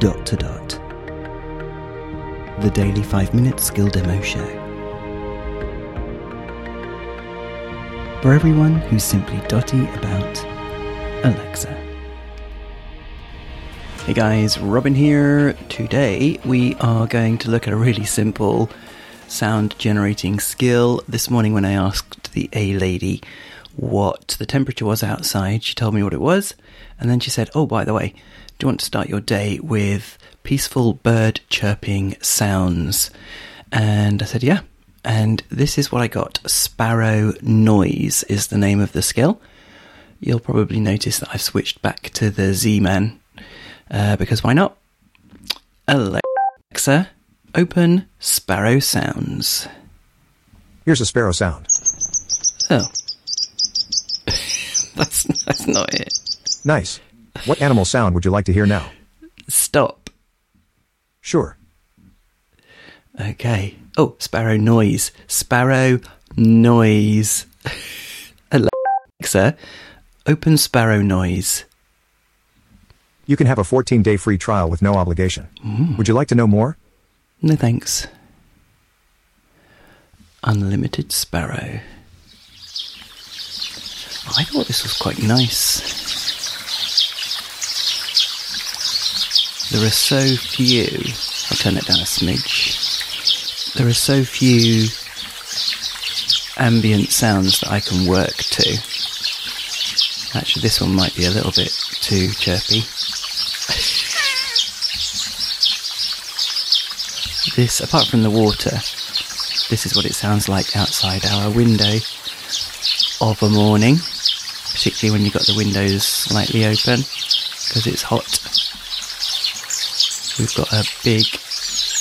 dot to dot. The daily 5 minute skill demo show. For everyone who's simply dotty about Alexa. Hey guys, Robin here. Today we are going to look at a really simple sound generating skill. This morning, when I asked the A lady what the temperature was outside, she told me what it was, and then she said, Oh, by the way, do you want to start your day with peaceful bird chirping sounds? And I said, Yeah. And this is what I got Sparrow Noise is the name of the skill. You'll probably notice that I've switched back to the Z Man uh, because why not? Alexa, open Sparrow Sounds. Here's a sparrow sound. Oh. That's, that's not it. Nice. What animal sound would you like to hear now? Stop. Sure. Okay. Oh, Sparrow Noise. Sparrow Noise. Alexa, open Sparrow Noise. You can have a 14 day free trial with no obligation. Mm. Would you like to know more? No thanks. Unlimited Sparrow. I thought this was quite nice. There are so few. I'll turn it down a smidge. There are so few ambient sounds that I can work to. Actually, this one might be a little bit too chirpy. this, apart from the water, this is what it sounds like outside our window of a morning, particularly when you've got the windows slightly open because it's hot. We've got a big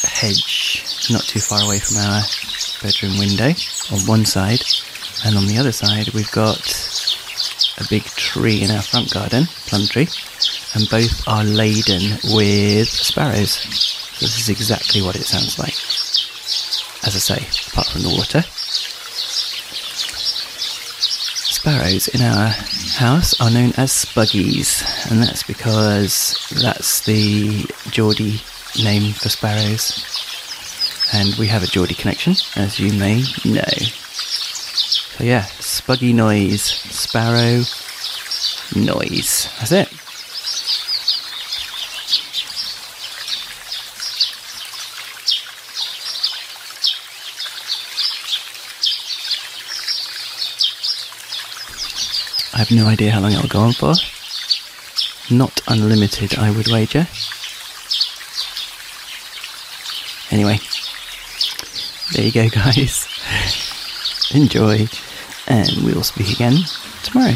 hedge not too far away from our bedroom window on one side, and on the other side, we've got a big tree in our front garden, plum tree, and both are laden with sparrows. This is exactly what it sounds like. As I say, apart from the water. Sparrows in our house are known as spuggies, and that's because that's the Geordie name for sparrows. And we have a Geordie connection, as you may know. So yeah, spuggy noise, sparrow noise. That's it. I have no idea how long it'll go on for. Not unlimited, I would wager. Anyway, there you go, guys. Enjoy, and we will speak again tomorrow.